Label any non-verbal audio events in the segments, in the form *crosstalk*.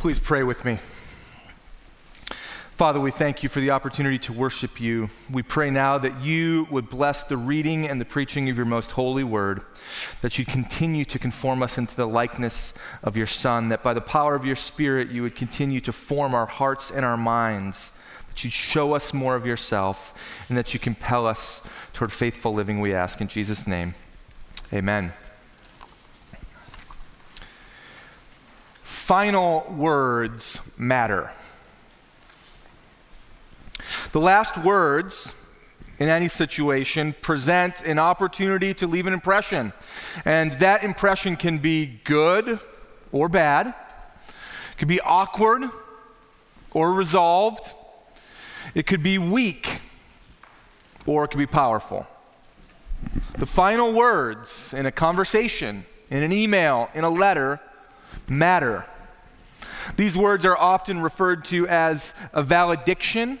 Please pray with me. Father, we thank you for the opportunity to worship you. We pray now that you would bless the reading and the preaching of your most holy word, that you continue to conform us into the likeness of your Son, that by the power of your Spirit you would continue to form our hearts and our minds, that you show us more of yourself, and that you compel us toward faithful living, we ask. In Jesus' name, amen. Final words matter. The last words in any situation present an opportunity to leave an impression. And that impression can be good or bad, it could be awkward or resolved, it could be weak or it could be powerful. The final words in a conversation, in an email, in a letter matter. These words are often referred to as a valediction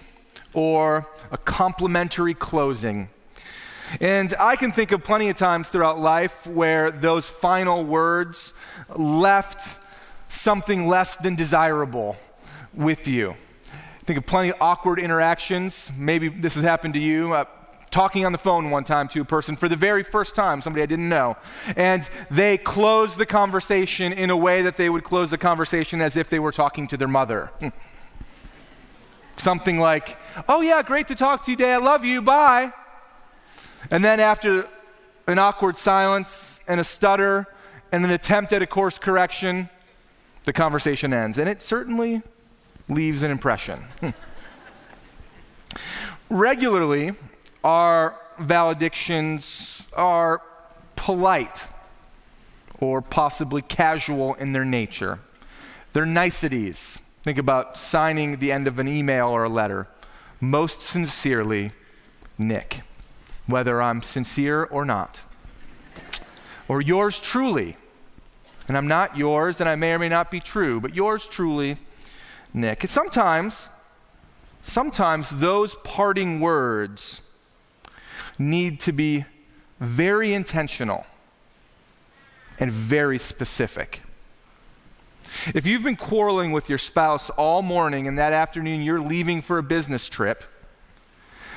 or a complimentary closing. And I can think of plenty of times throughout life where those final words left something less than desirable with you. Think of plenty of awkward interactions. Maybe this has happened to you. Uh, talking on the phone one time to a person for the very first time, somebody I didn't know. And they closed the conversation in a way that they would close the conversation as if they were talking to their mother. *laughs* Something like, Oh, yeah, great to talk to you today. I love you. Bye. And then, after an awkward silence and a stutter and an attempt at a course correction, the conversation ends. And it certainly leaves an impression. *laughs* Regularly, our valedictions are polite or possibly casual in their nature. They're niceties. Think about signing the end of an email or a letter. Most sincerely, Nick, whether I'm sincere or not. Or yours truly, and I'm not yours, and I may or may not be true, but yours truly, Nick. And sometimes, sometimes those parting words need to be very intentional and very specific. If you've been quarreling with your spouse all morning and that afternoon you're leaving for a business trip,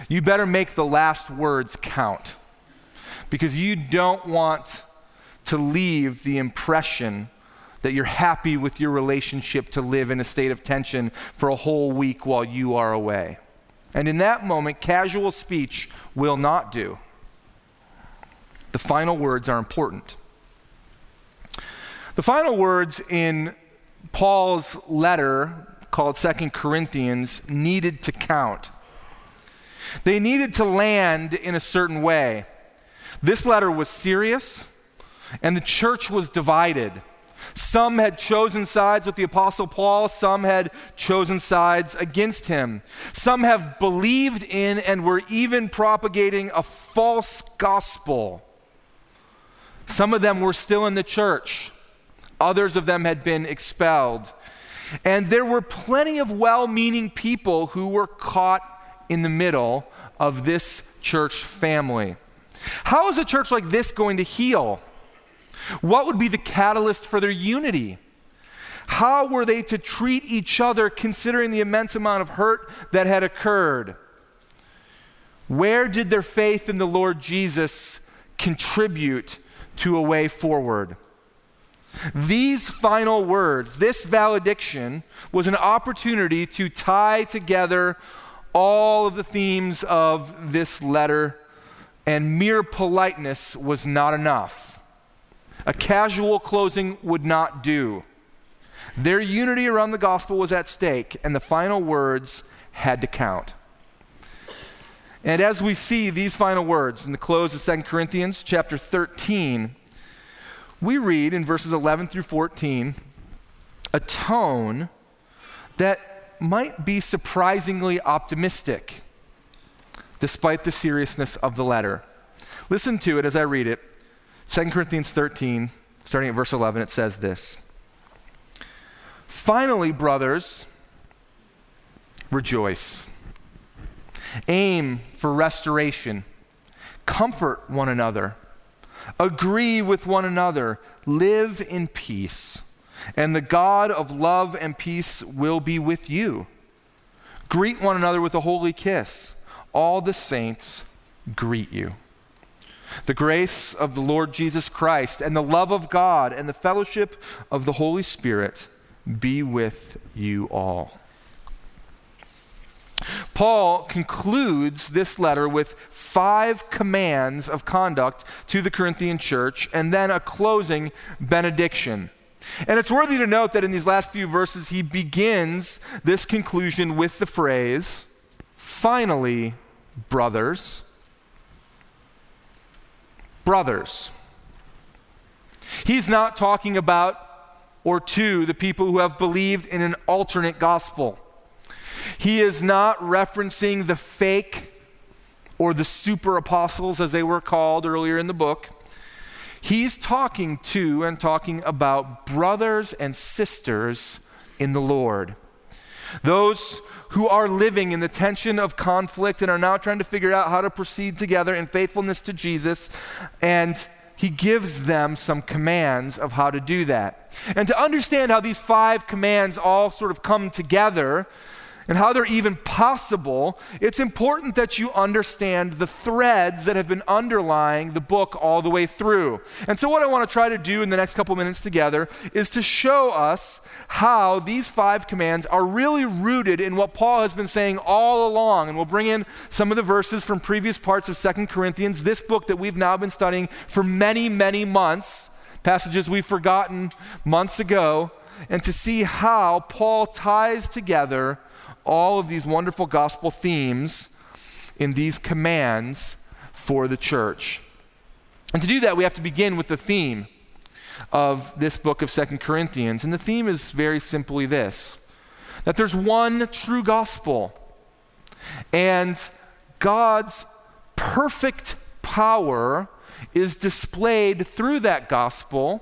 you better make the last words count because you don't want to leave the impression that you're happy with your relationship to live in a state of tension for a whole week while you are away. And in that moment, casual speech will not do. The final words are important. The final words in Paul's letter, called Second Corinthians, needed to count. They needed to land in a certain way. This letter was serious, and the church was divided. Some had chosen sides with the Apostle Paul, some had chosen sides against him. Some have believed in and were even propagating a false gospel. Some of them were still in the church. Others of them had been expelled. And there were plenty of well meaning people who were caught in the middle of this church family. How is a church like this going to heal? What would be the catalyst for their unity? How were they to treat each other considering the immense amount of hurt that had occurred? Where did their faith in the Lord Jesus contribute to a way forward? These final words, this valediction, was an opportunity to tie together all of the themes of this letter, and mere politeness was not enough. A casual closing would not do. Their unity around the gospel was at stake, and the final words had to count. And as we see these final words in the close of 2 Corinthians chapter 13, we read in verses 11 through 14 a tone that might be surprisingly optimistic despite the seriousness of the letter. Listen to it as I read it. 2 Corinthians 13, starting at verse 11, it says this Finally, brothers, rejoice. Aim for restoration. Comfort one another agree with one another, live in peace. and the God of love and peace will be with you. Greet one another with a holy kiss. All the saints greet you. The grace of the Lord Jesus Christ and the love of God and the fellowship of the Holy Spirit be with you all. Paul concludes this letter with five commands of conduct to the Corinthian church and then a closing benediction. And it's worthy to note that in these last few verses, he begins this conclusion with the phrase, finally, brothers. Brothers. He's not talking about or to the people who have believed in an alternate gospel. He is not referencing the fake or the super apostles, as they were called earlier in the book. He's talking to and talking about brothers and sisters in the Lord. Those who are living in the tension of conflict and are now trying to figure out how to proceed together in faithfulness to Jesus. And he gives them some commands of how to do that. And to understand how these five commands all sort of come together, and how they're even possible, it's important that you understand the threads that have been underlying the book all the way through. And so, what I want to try to do in the next couple minutes together is to show us how these five commands are really rooted in what Paul has been saying all along. And we'll bring in some of the verses from previous parts of Second Corinthians, this book that we've now been studying for many, many months, passages we've forgotten months ago, and to see how Paul ties together all of these wonderful gospel themes in these commands for the church. And to do that, we have to begin with the theme of this book of Second Corinthians. And the theme is very simply this that there's one true gospel, and God's perfect power is displayed through that gospel,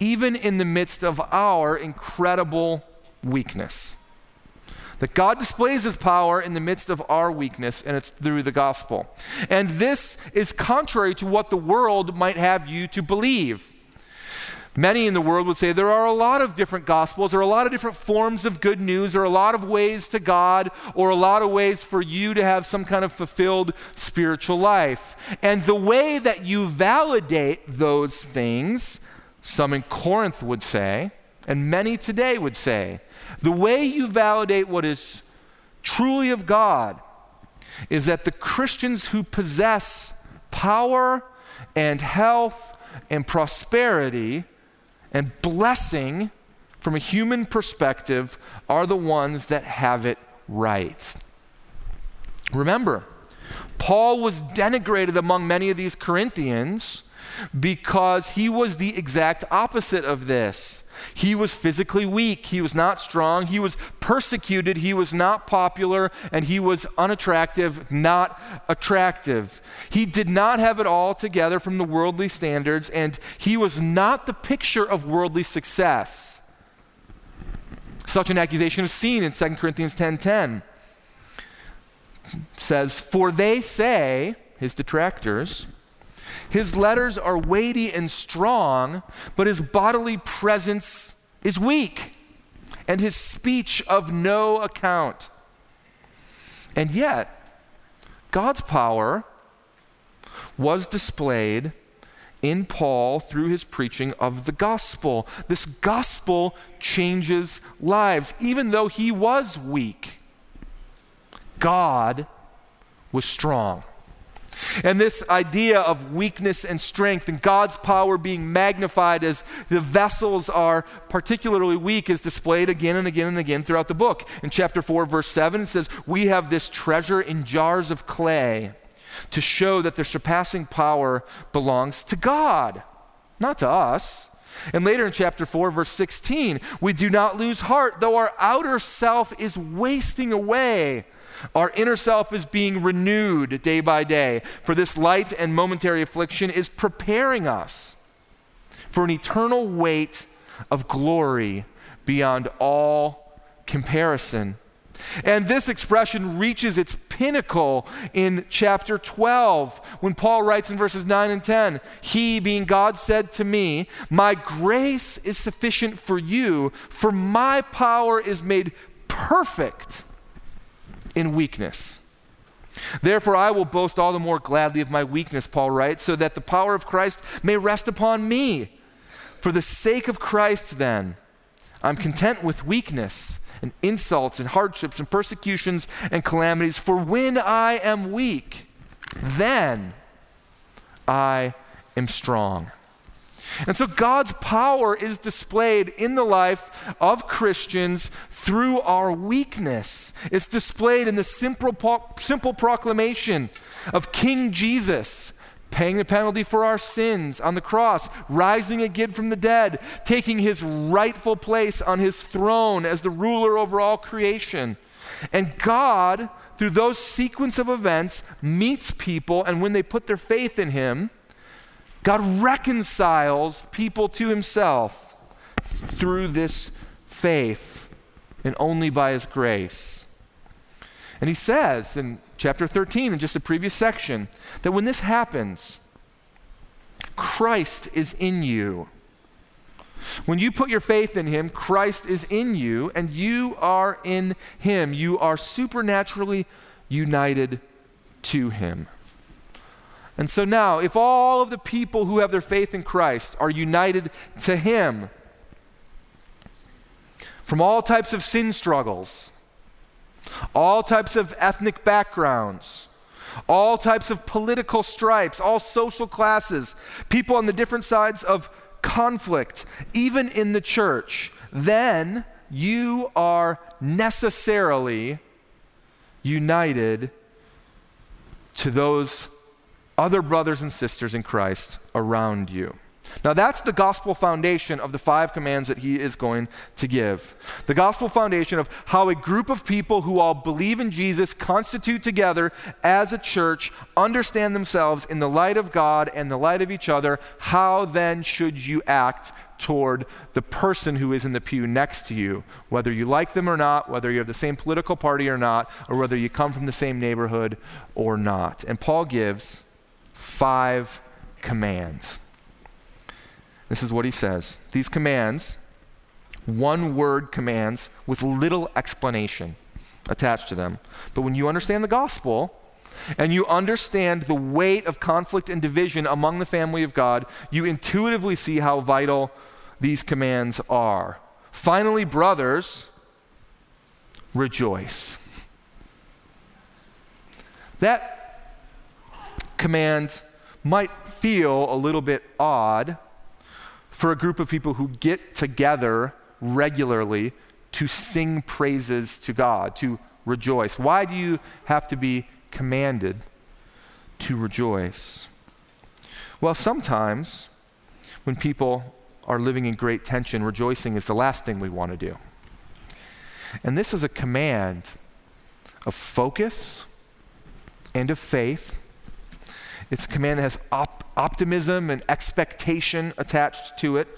even in the midst of our incredible weakness. That God displays his power in the midst of our weakness, and it's through the gospel. And this is contrary to what the world might have you to believe. Many in the world would say there are a lot of different gospels, there are a lot of different forms of good news, there are a lot of ways to God, or a lot of ways for you to have some kind of fulfilled spiritual life. And the way that you validate those things, some in Corinth would say, and many today would say, the way you validate what is truly of God is that the Christians who possess power and health and prosperity and blessing from a human perspective are the ones that have it right. Remember, Paul was denigrated among many of these Corinthians because he was the exact opposite of this. He was physically weak. He was not strong. He was persecuted. He was not popular. And he was unattractive, not attractive. He did not have it all together from the worldly standards, and he was not the picture of worldly success. Such an accusation is seen in 2 Corinthians 10:10. 10, 10. says, "For they say, his detractors, his letters are weighty and strong, but his bodily presence is weak, and his speech of no account. And yet, God's power was displayed in Paul through his preaching of the gospel. This gospel changes lives. Even though he was weak, God was strong. And this idea of weakness and strength and God's power being magnified as the vessels are particularly weak is displayed again and again and again throughout the book. In chapter 4, verse 7, it says, We have this treasure in jars of clay to show that the surpassing power belongs to God, not to us. And later in chapter 4, verse 16, we do not lose heart, though our outer self is wasting away our inner self is being renewed day by day, for this light and momentary affliction is preparing us for an eternal weight of glory beyond all comparison. And this expression reaches its pinnacle in chapter 12 when Paul writes in verses 9 and 10 He, being God, said to me, My grace is sufficient for you, for my power is made perfect in weakness. Therefore, I will boast all the more gladly of my weakness, Paul writes, so that the power of Christ may rest upon me. For the sake of Christ, then, I'm content with weakness and insults and hardships and persecutions and calamities. For when I am weak, then I am strong. And so God's power is displayed in the life of Christians through our weakness. It's displayed in the simple, simple proclamation of King Jesus paying the penalty for our sins on the cross, rising again from the dead, taking his rightful place on his throne as the ruler over all creation. And God, through those sequence of events, meets people, and when they put their faith in him, God reconciles people to himself through this faith and only by his grace. And he says in chapter 13, in just a previous section, that when this happens, Christ is in you. When you put your faith in him, Christ is in you, and you are in him. You are supernaturally united to him. And so now, if all of the people who have their faith in Christ are united to Him from all types of sin struggles, all types of ethnic backgrounds, all types of political stripes, all social classes, people on the different sides of conflict, even in the church, then you are necessarily united to those other brothers and sisters in Christ around you. Now, that's the gospel foundation of the five commands that he is going to give. The gospel foundation of how a group of people who all believe in Jesus constitute together as a church, understand themselves in the light of God and the light of each other. How then should you act toward the person who is in the pew next to you, whether you like them or not, whether you're the same political party or not, or whether you come from the same neighborhood or not? And Paul gives five commands. This is what he says. These commands, one word commands with little explanation attached to them. But when you understand the gospel, and you understand the weight of conflict and division among the family of God, you intuitively see how vital these commands are. Finally, brothers, rejoice. That command might feel a little bit odd for a group of people who get together regularly to sing praises to God, to rejoice. Why do you have to be commanded to rejoice? Well, sometimes when people are living in great tension, rejoicing is the last thing we want to do. And this is a command of focus and of faith it's a command that has op- optimism and expectation attached to it.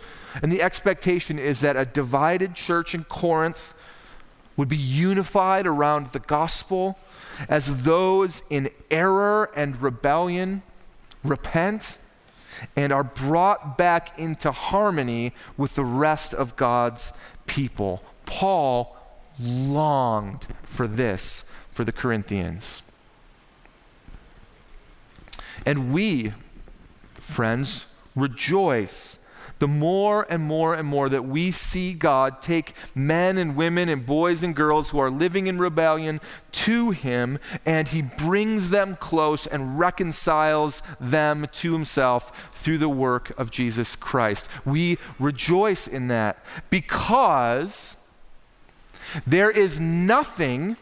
And the expectation is that a divided church in Corinth would be unified around the gospel as those in error and rebellion repent and are brought back into harmony with the rest of God's people. Paul longed for this for the Corinthians. And we, friends, rejoice the more and more and more that we see God take men and women and boys and girls who are living in rebellion to Him, and He brings them close and reconciles them to Himself through the work of Jesus Christ. We rejoice in that because there is nothing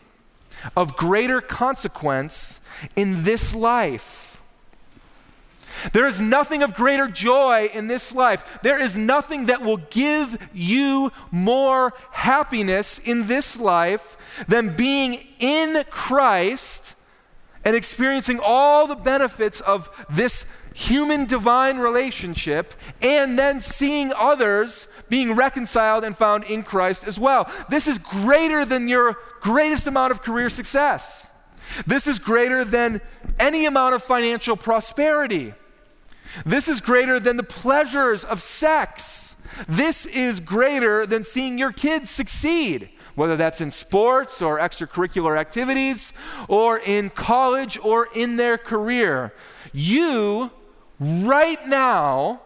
of greater consequence in this life there is nothing of greater joy in this life. There is nothing that will give you more happiness in this life than being in Christ and experiencing all the benefits of this human divine relationship and then seeing others being reconciled and found in Christ as well. This is greater than your greatest amount of career success. This is greater than any amount of financial prosperity. This is greater than the pleasures of sex. This is greater than seeing your kids succeed, whether that's in sports or extracurricular activities, or in college or in their career. You, right now,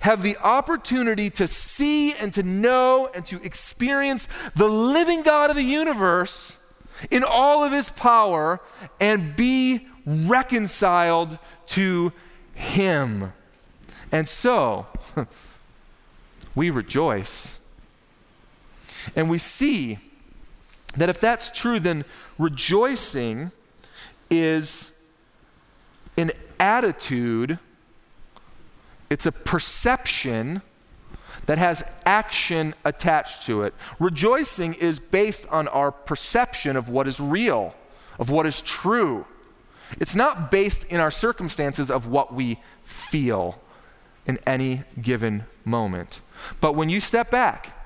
have the opportunity to see and to know and to experience the living God of the universe in all of his power and be reconciled to him. And so, *laughs* we rejoice. And we see that if that's true, then rejoicing is an attitude, it's a perception that has action attached to it. Rejoicing is based on our perception of what is real, of what is true. It's not based in our circumstances of what we feel in any given moment. But when you step back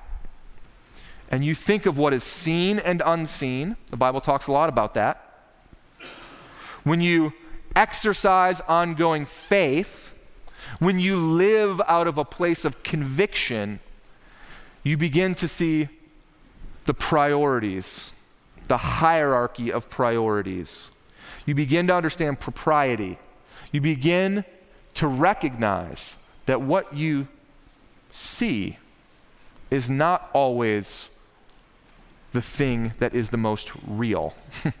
and you think of what is seen and unseen, the Bible talks a lot about that. When you exercise ongoing faith, when you live out of a place of conviction, you begin to see the priorities, the hierarchy of priorities. You begin to understand propriety. You begin to recognize that what you see is not always the thing that is the most real. *laughs*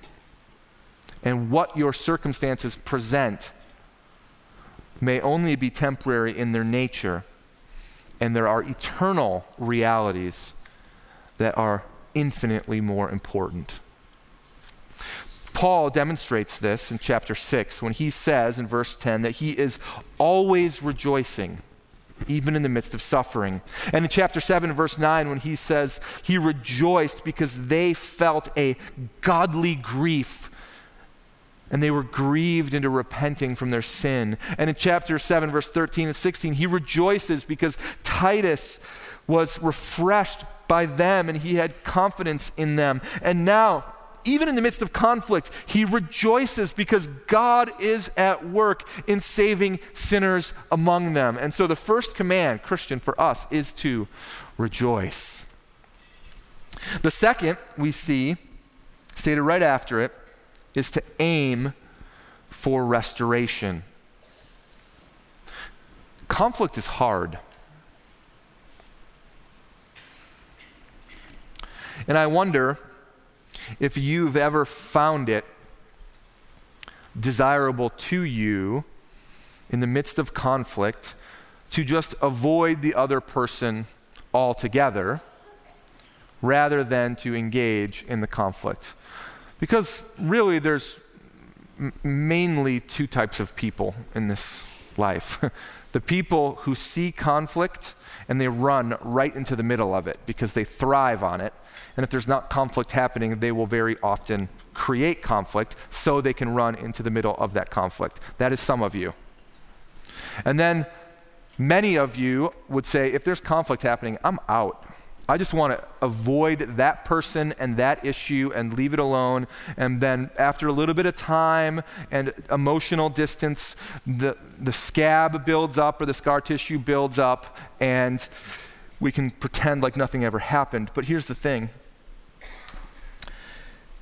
and what your circumstances present may only be temporary in their nature, and there are eternal realities that are infinitely more important. Paul demonstrates this in chapter 6 when he says in verse 10 that he is always rejoicing, even in the midst of suffering. And in chapter 7, verse 9, when he says he rejoiced because they felt a godly grief and they were grieved into repenting from their sin. And in chapter 7, verse 13 and 16, he rejoices because Titus was refreshed by them and he had confidence in them. And now, even in the midst of conflict, he rejoices because God is at work in saving sinners among them. And so the first command, Christian, for us is to rejoice. The second we see, stated right after it, is to aim for restoration. Conflict is hard. And I wonder if you've ever found it desirable to you in the midst of conflict to just avoid the other person altogether rather than to engage in the conflict. Because really, there's m- mainly two types of people in this life *laughs* the people who see conflict and they run right into the middle of it because they thrive on it. And if there's not conflict happening, they will very often create conflict so they can run into the middle of that conflict. That is some of you. And then many of you would say, if there's conflict happening, I'm out. I just want to avoid that person and that issue and leave it alone. And then, after a little bit of time and emotional distance, the, the scab builds up or the scar tissue builds up, and we can pretend like nothing ever happened. But here's the thing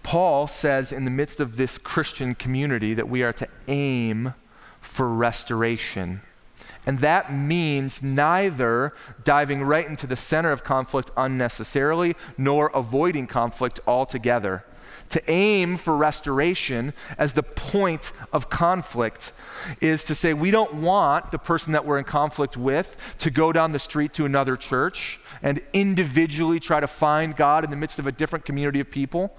Paul says, in the midst of this Christian community, that we are to aim for restoration. And that means neither diving right into the center of conflict unnecessarily nor avoiding conflict altogether. To aim for restoration as the point of conflict is to say we don't want the person that we're in conflict with to go down the street to another church and individually try to find God in the midst of a different community of people.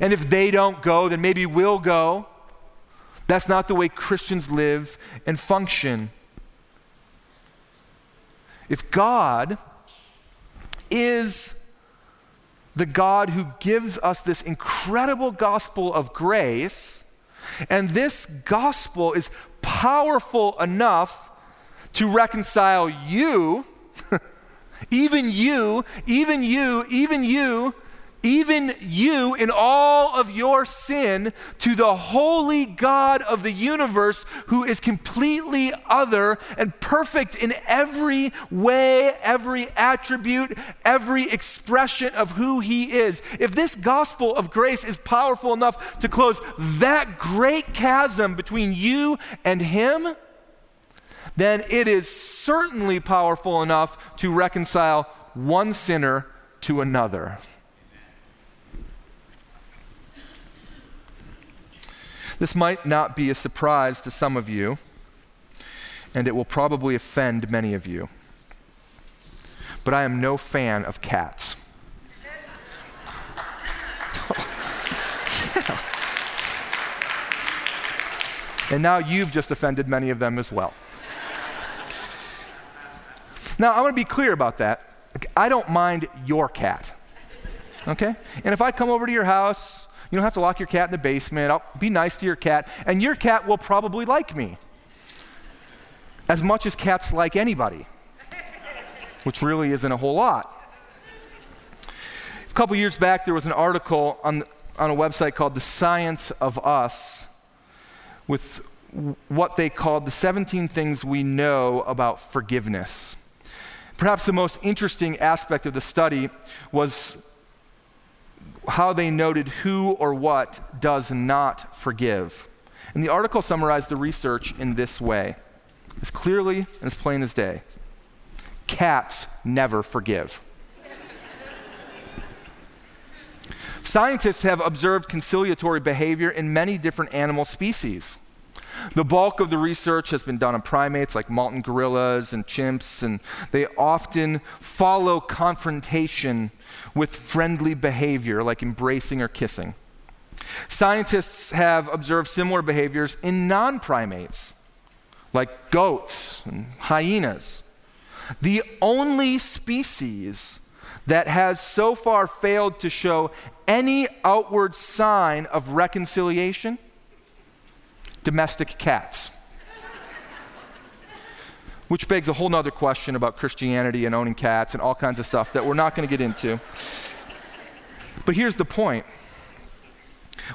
And if they don't go, then maybe we'll go. That's not the way Christians live and function. If God is the God who gives us this incredible gospel of grace, and this gospel is powerful enough to reconcile you, *laughs* even you, even you, even you, even you in all of your sin, to the holy God of the universe who is completely other and perfect in every way, every attribute, every expression of who he is. If this gospel of grace is powerful enough to close that great chasm between you and him, then it is certainly powerful enough to reconcile one sinner to another. This might not be a surprise to some of you, and it will probably offend many of you. But I am no fan of cats. *laughs* and now you've just offended many of them as well. Now, I want to be clear about that. I don't mind your cat. Okay? And if I come over to your house you don't have to lock your cat in the basement. I'll be nice to your cat, and your cat will probably like me as much as cats like anybody, which really isn't a whole lot. A couple years back, there was an article on, on a website called The Science of Us with what they called the 17 things we know about forgiveness. Perhaps the most interesting aspect of the study was how they noted who or what does not forgive. And the article summarized the research in this way as clearly and as plain as day cats never forgive. Scientists have observed conciliatory behavior in many different animal species. The bulk of the research has been done on primates like mountain gorillas and chimps, and they often follow confrontation with friendly behavior like embracing or kissing. Scientists have observed similar behaviors in non primates like goats and hyenas. The only species that has so far failed to show any outward sign of reconciliation domestic cats. Which begs a whole nother question about Christianity and owning cats and all kinds of stuff that we're not going to get into. But here's the point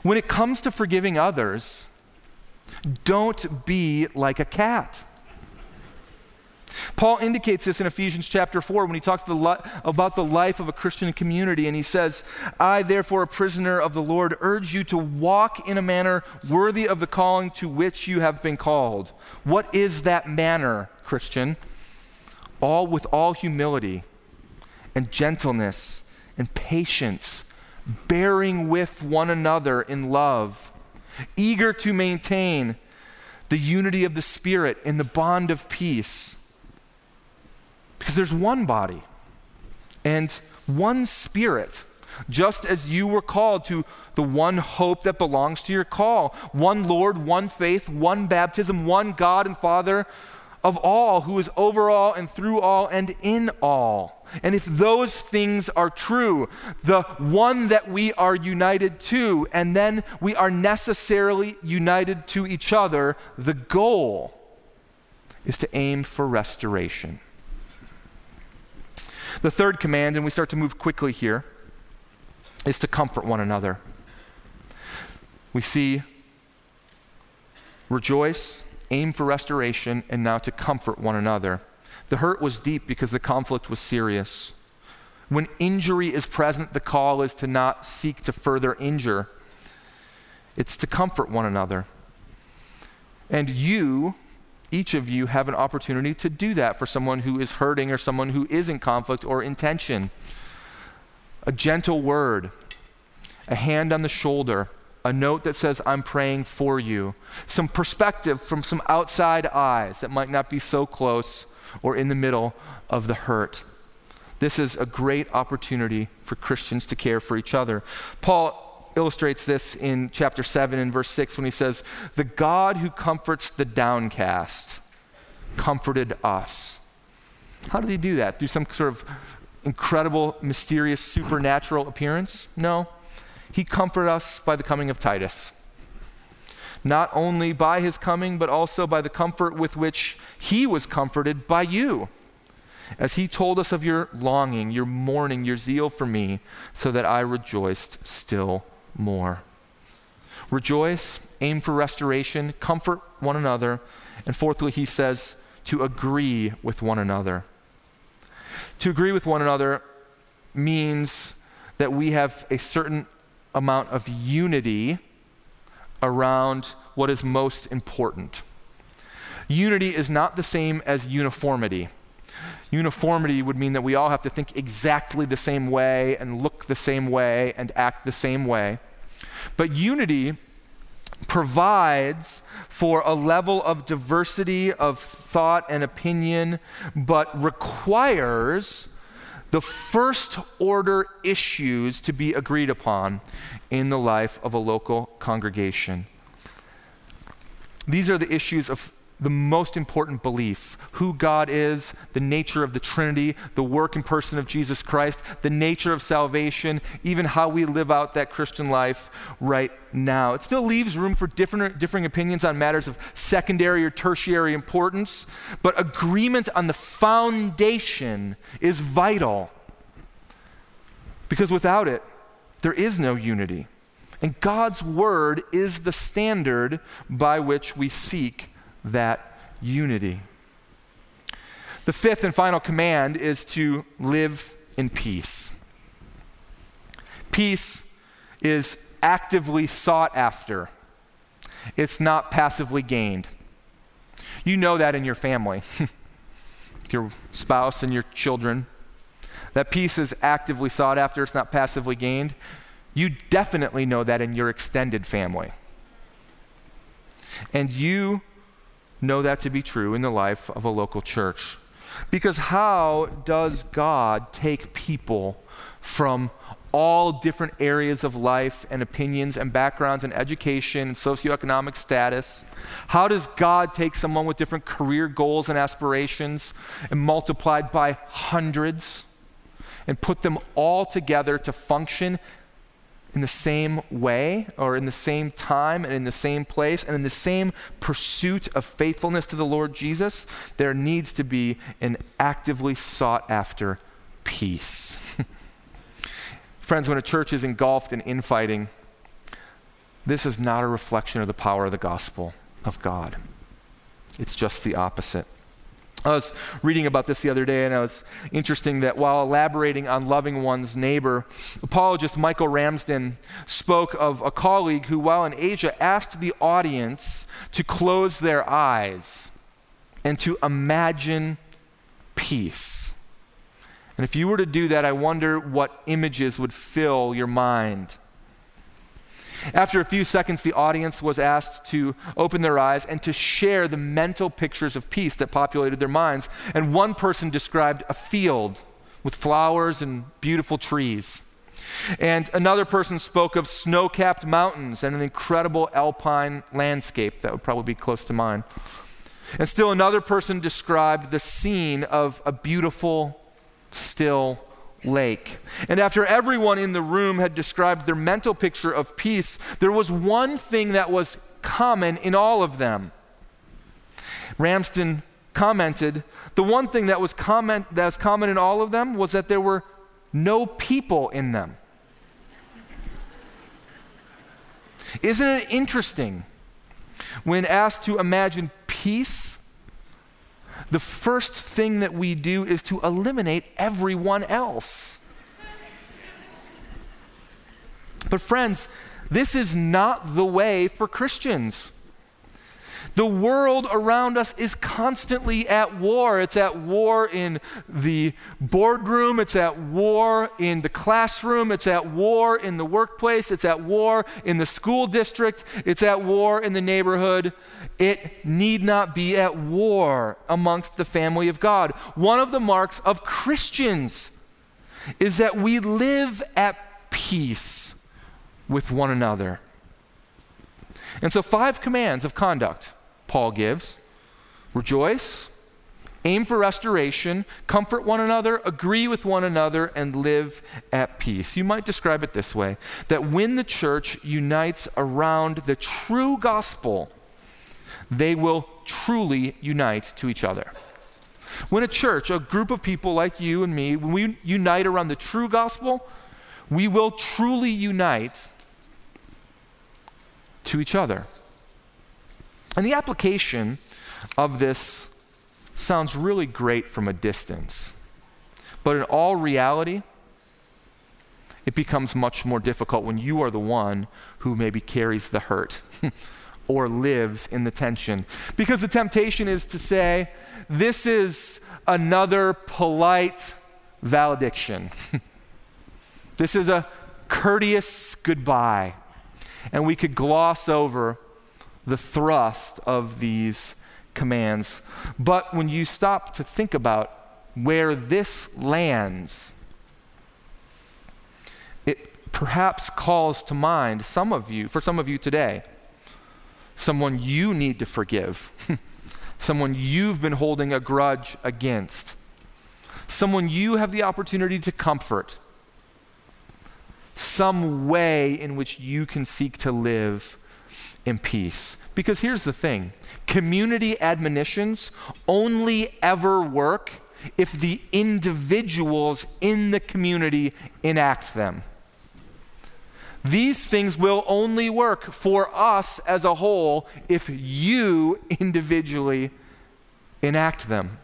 when it comes to forgiving others, don't be like a cat. Paul indicates this in Ephesians chapter 4 when he talks the about the life of a Christian community, and he says, I, therefore, a prisoner of the Lord, urge you to walk in a manner worthy of the calling to which you have been called. What is that manner, Christian? All with all humility and gentleness and patience, bearing with one another in love, eager to maintain the unity of the Spirit in the bond of peace. Because there's one body and one spirit, just as you were called to the one hope that belongs to your call one Lord, one faith, one baptism, one God and Father of all, who is over all and through all and in all. And if those things are true, the one that we are united to, and then we are necessarily united to each other, the goal is to aim for restoration. The third command, and we start to move quickly here, is to comfort one another. We see rejoice, aim for restoration, and now to comfort one another. The hurt was deep because the conflict was serious. When injury is present, the call is to not seek to further injure, it's to comfort one another. And you, each of you have an opportunity to do that for someone who is hurting or someone who is in conflict or in tension. A gentle word, a hand on the shoulder, a note that says, I'm praying for you, some perspective from some outside eyes that might not be so close or in the middle of the hurt. This is a great opportunity for Christians to care for each other. Paul illustrates this in chapter 7 and verse 6 when he says, The God who comforts the downcast comforted us. How did he do that? Through some sort of incredible, mysterious, supernatural appearance? No. He comforted us by the coming of Titus. Not only by his coming, but also by the comfort with which he was comforted by you. as he told us of your longing, your mourning, your zeal for me, so that I rejoiced still more. Rejoice, aim for restoration, comfort one another, and fourthly, he says, to agree with one another. To agree with one another means that we have a certain amount of unity around what is most important. Unity is not the same as uniformity. Uniformity would mean that we all have to think exactly the same way and look the same way and act the same way. But unity provides for a level of diversity of thought and opinion, but requires the first order issues to be agreed upon in the life of a local congregation. These are the issues of the most important belief who God is, the nature of the Trinity, the work and person of Jesus Christ, the nature of salvation, even how we live out that Christian life right now. It still leaves room for different, differing opinions on matters of secondary or tertiary importance, but agreement on the foundation is vital because without it, there is no unity. And God's word is the standard by which we seek that unity. The fifth and final command is to live in peace. Peace is actively sought after, it's not passively gained. You know that in your family, *laughs* your spouse and your children. That peace is actively sought after, it's not passively gained. You definitely know that in your extended family. And you know that to be true in the life of a local church. Because how does God take people from all different areas of life and opinions and backgrounds and education and socioeconomic status? How does God take someone with different career goals and aspirations and multiplied by hundreds and put them all together to function in the same way or in the same time and in the same place and in the same pursuit of faithfulness to the Lord Jesus, there needs to be an actively sought after peace. *laughs* Friends, when a church is engulfed in infighting, this is not a reflection of the power of the gospel of God. It's just the opposite. I was reading about this the other day, and it was interesting that while elaborating on loving one's neighbor, apologist Michael Ramsden spoke of a colleague who, while in Asia, asked the audience to close their eyes and to imagine peace. And if you were to do that, I wonder what images would fill your mind. After a few seconds, the audience was asked to open their eyes and to share the mental pictures of peace that populated their minds. And one person described a field with flowers and beautiful trees. And another person spoke of snow capped mountains and an incredible alpine landscape that would probably be close to mine. And still another person described the scene of a beautiful, still lake. And after everyone in the room had described their mental picture of peace, there was one thing that was common in all of them. Ramsden commented, the one thing that was, that was common in all of them was that there were no people in them. Isn't it interesting when asked to imagine peace? The first thing that we do is to eliminate everyone else. But, friends, this is not the way for Christians. The world around us is constantly at war. It's at war in the boardroom, it's at war in the classroom, it's at war in the workplace, it's at war in the school district, it's at war in the neighborhood. It need not be at war amongst the family of God. One of the marks of Christians is that we live at peace with one another. And so, five commands of conduct Paul gives rejoice, aim for restoration, comfort one another, agree with one another, and live at peace. You might describe it this way that when the church unites around the true gospel, they will truly unite to each other. When a church, a group of people like you and me, when we unite around the true gospel, we will truly unite to each other. And the application of this sounds really great from a distance. But in all reality, it becomes much more difficult when you are the one who maybe carries the hurt *laughs* or lives in the tension. Because the temptation is to say, this is another polite valediction. *laughs* this is a courteous goodbye. And we could gloss over the thrust of these commands. But when you stop to think about where this lands, it perhaps calls to mind some of you, for some of you today, someone you need to forgive, *laughs* someone you've been holding a grudge against, someone you have the opportunity to comfort, some way in which you can seek to live in peace. Because here's the thing community admonitions only ever work if the individuals in the community enact them. These things will only work for us as a whole if you individually enact them.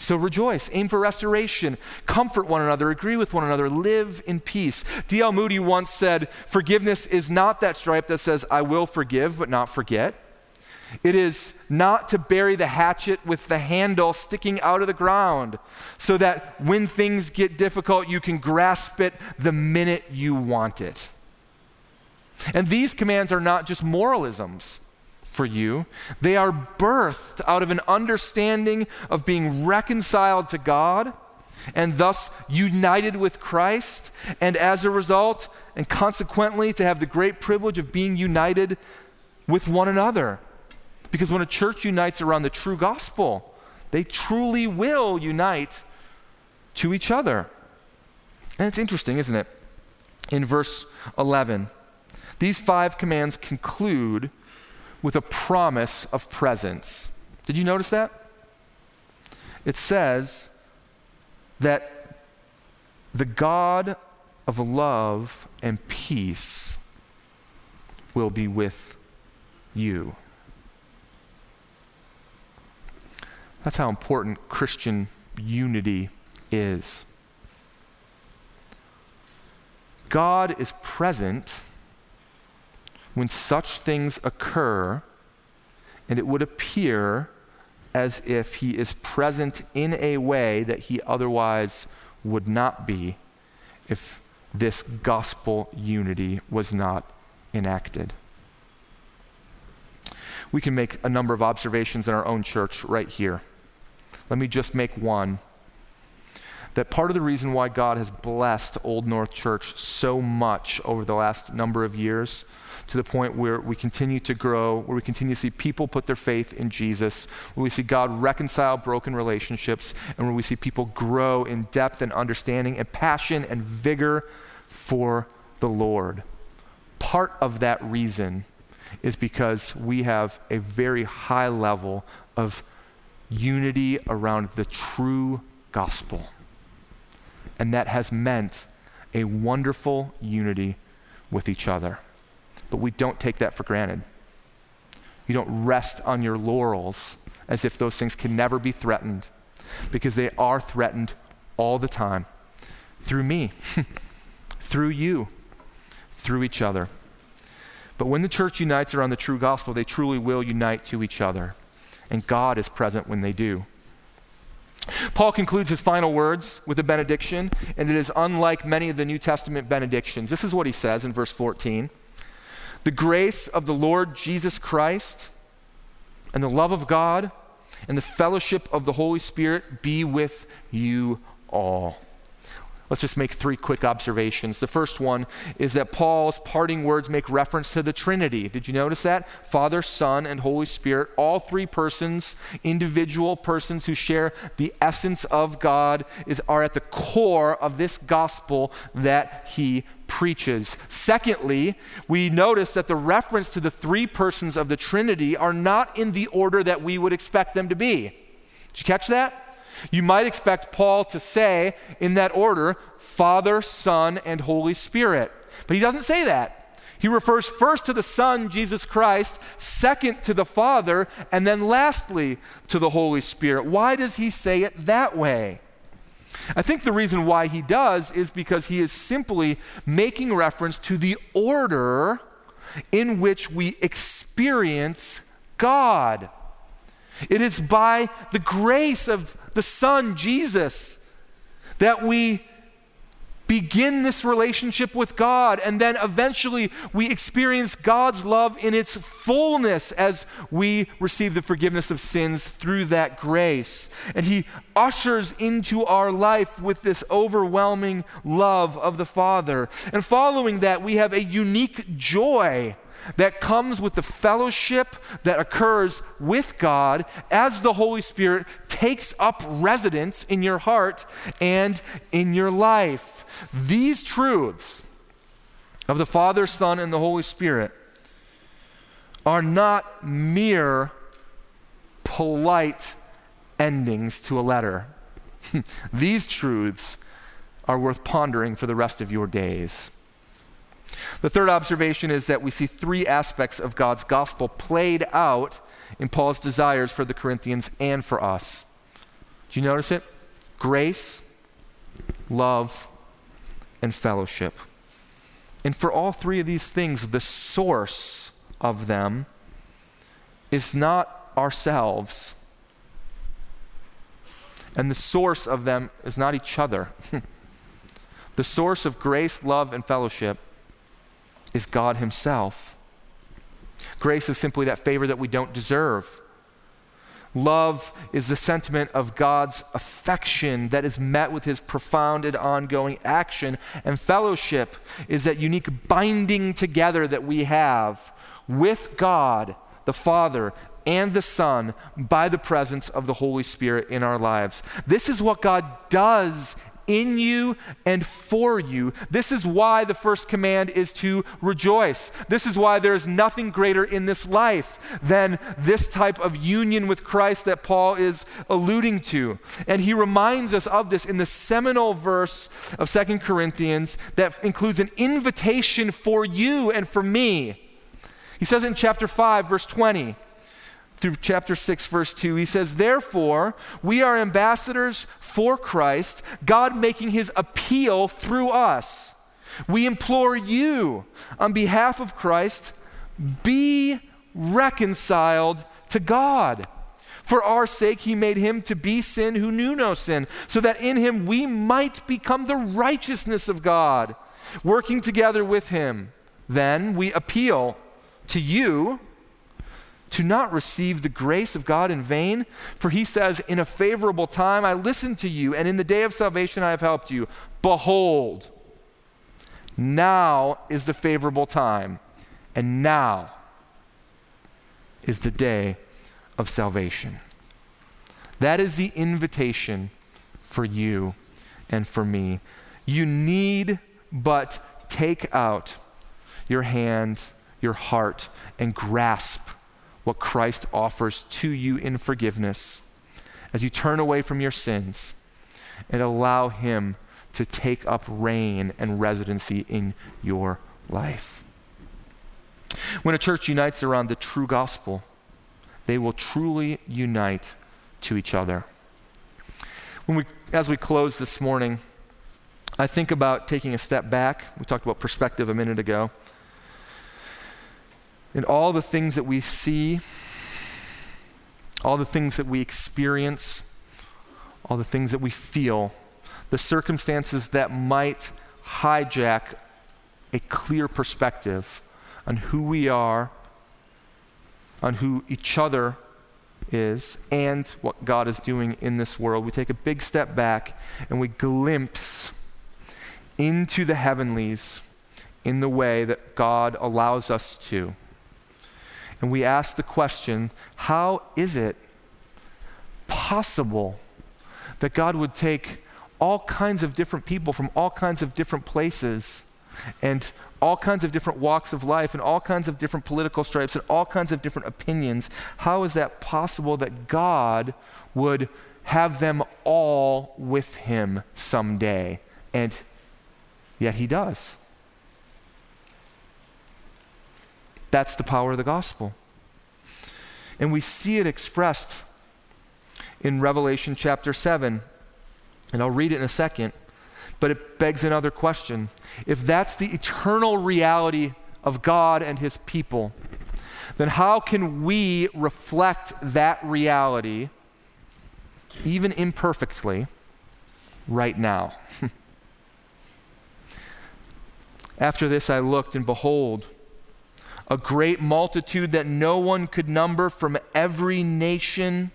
So rejoice, aim for restoration, comfort one another, agree with one another, live in peace. D.L. Moody once said, Forgiveness is not that stripe that says, I will forgive but not forget. It is not to bury the hatchet with the handle sticking out of the ground, so that when things get difficult, you can grasp it the minute you want it. And these commands are not just moralisms for you, they are birthed out of an understanding of being reconciled to God and thus united with Christ, and as a result, and consequently, to have the great privilege of being united with one another. Because when a church unites around the true gospel, they truly will unite to each other. And it's interesting, isn't it? In verse 11, these five commands conclude with a promise of presence. Did you notice that? It says that the God of love and peace will be with you. That's how important Christian unity is. God is present when such things occur, and it would appear as if he is present in a way that he otherwise would not be if this gospel unity was not enacted we can make a number of observations in our own church right here. Let me just make one. That part of the reason why God has blessed Old North Church so much over the last number of years, to the point where we continue to grow, where we continue to see people put their faith in Jesus, where we see God reconcile broken relationships, and where we see people grow in depth and understanding and passion and vigor for the Lord. Part of that reason is because we have a very high level of unity around the true gospel. And that has meant a wonderful unity with each other. But we don't take that for granted. You don't rest on your laurels as if those things can never be threatened, because they are threatened all the time through me, *laughs* through you, through each other. But when the church unites around the true gospel, they truly will unite to each other. And God is present when they do. Paul concludes his final words with a benediction, and it is unlike many of the New Testament benedictions. This is what he says in verse 14 The grace of the Lord Jesus Christ, and the love of God, and the fellowship of the Holy Spirit be with you all. Let's just make three quick observations. The first one is that Paul's parting words make reference to the Trinity. Did you notice that? Father, Son, and Holy Spirit, all three persons, individual persons who share the essence of God, is, are at the core of this gospel that he preaches. Secondly, we notice that the reference to the three persons of the Trinity are not in the order that we would expect them to be. Did you catch that? You might expect Paul to say in that order, Father, Son, and Holy Spirit. But he doesn't say that. He refers first to the Son, Jesus Christ, second to the Father, and then lastly to the Holy Spirit. Why does he say it that way? I think the reason why he does is because he is simply making reference to the order in which we experience God. It is by the grace of the Son, Jesus, that we begin this relationship with God, and then eventually we experience God's love in its fullness as we receive the forgiveness of sins through that grace. And He ushers into our life with this overwhelming love of the Father. And following that, we have a unique joy that comes with the fellowship that occurs with God as the Holy Spirit takes up residence in your heart and in your life. These truths of the Father, Son, and the Holy Spirit are not mere polite endings to a letter. *laughs* These truths are worth pondering for the rest of your days. The third observation is that we see three aspects of God's gospel played out in Paul's desires for the Corinthians and for us. Do you notice it? Grace, love, and fellowship. And for all three of these things, the source of them is not ourselves. And the source of them is not each other. *laughs* the source of grace, love, and fellowship is God Himself. Grace is simply that favor that we don't deserve. Love is the sentiment of God's affection that is met with his profound and ongoing action. And fellowship is that unique binding together that we have with God, the Father, and the Son by the presence of the Holy Spirit in our lives. This is what God does in you and for you. This is why the first command is to rejoice. This is why there is nothing greater in this life than this type of union with Christ that Paul is alluding to. And he reminds us of this in the seminal verse of Second Corinthians that includes an invitation for you and for me. He says in chapter 5, verse 20 through chapter 6, verse 2, he says, Therefore, we are ambassadors for Christ, God making his appeal through us. We implore you, on behalf of Christ, be reconciled to God. For our sake, he made him to be sin who knew no sin, so that in him we might become the righteousness of God. Working together with him, then we appeal to you to not receive the grace of God in vain? For he says, In a favorable time I listened to you, and in the day of salvation I have helped you. Behold, now is the favorable time, and now is the day of salvation. That is the invitation for you and for me. You need but take out your hand, your heart, and grasp what Christ offers to you in forgiveness as you turn away from your sins and allow Him to take up reign and residency in your life. When a church unites around the true gospel, they will truly unite to each other. When we, as we close this morning, I think about taking a step back. We talked about perspective a minute ago in all the things that we see, all the things that we experience, all the things that we feel, the circumstances that might hijack a clear perspective on who we are, on who each other is, and what God is doing in this world. We take a big step back and we glimpse into the heavenlies in the way that God allows us to and we ask the question how is it possible that God would take all kinds of different people from all kinds of different places and all kinds of different walks of life and all kinds of different political stripes and all kinds of different opinions. How is that possible that God would have them all with him someday? And yet he does. That's the power of the gospel. And we see it expressed in Revelation chapter 7. And I'll read it in a second, but it begs another question. If that's the eternal reality of God and his people, then how can we reflect that reality, even imperfectly, right now? *laughs* After this, I looked, and behold, a great multitude that no one could number from every nation,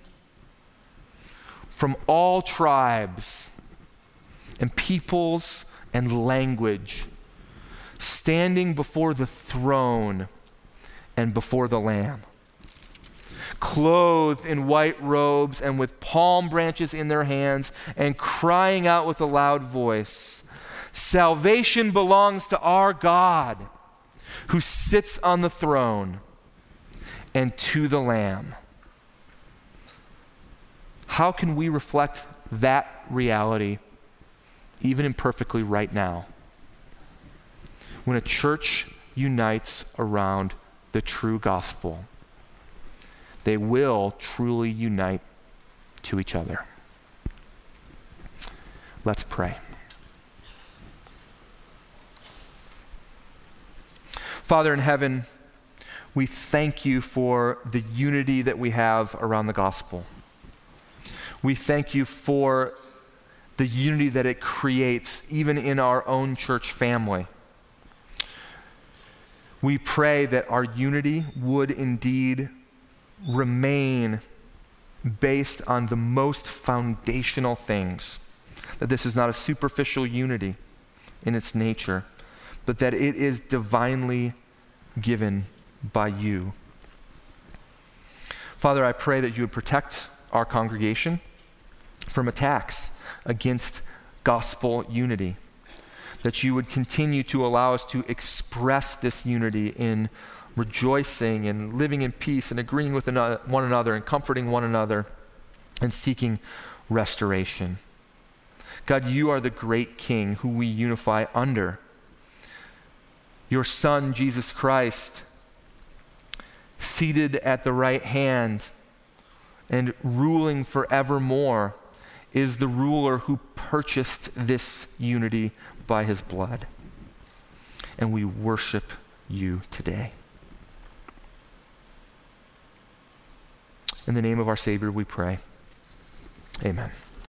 from all tribes and peoples and language, standing before the throne and before the Lamb. Clothed in white robes and with palm branches in their hands, and crying out with a loud voice Salvation belongs to our God who sits on the throne and to the Lamb. How can we reflect that reality, even imperfectly, right now? When a church unites around the true gospel, they will truly unite to each other. Let's pray. Father in heaven, we thank you for the unity that we have around the gospel. We thank you for the unity that it creates, even in our own church family. We pray that our unity would indeed remain based on the most foundational things. That this is not a superficial unity in its nature, but that it is divinely given by you. Father, I pray that you would protect our congregation from attacks against gospel unity, that you would continue to allow us to express this unity in rejoicing and living in peace and agreeing with one another and comforting one another and seeking restoration. God, you are the great King who we unify under your Son, Jesus Christ, seated at the right hand and ruling forevermore, is the ruler who purchased this unity by his blood. And we worship you today. In the name of our Savior, we pray. Amen.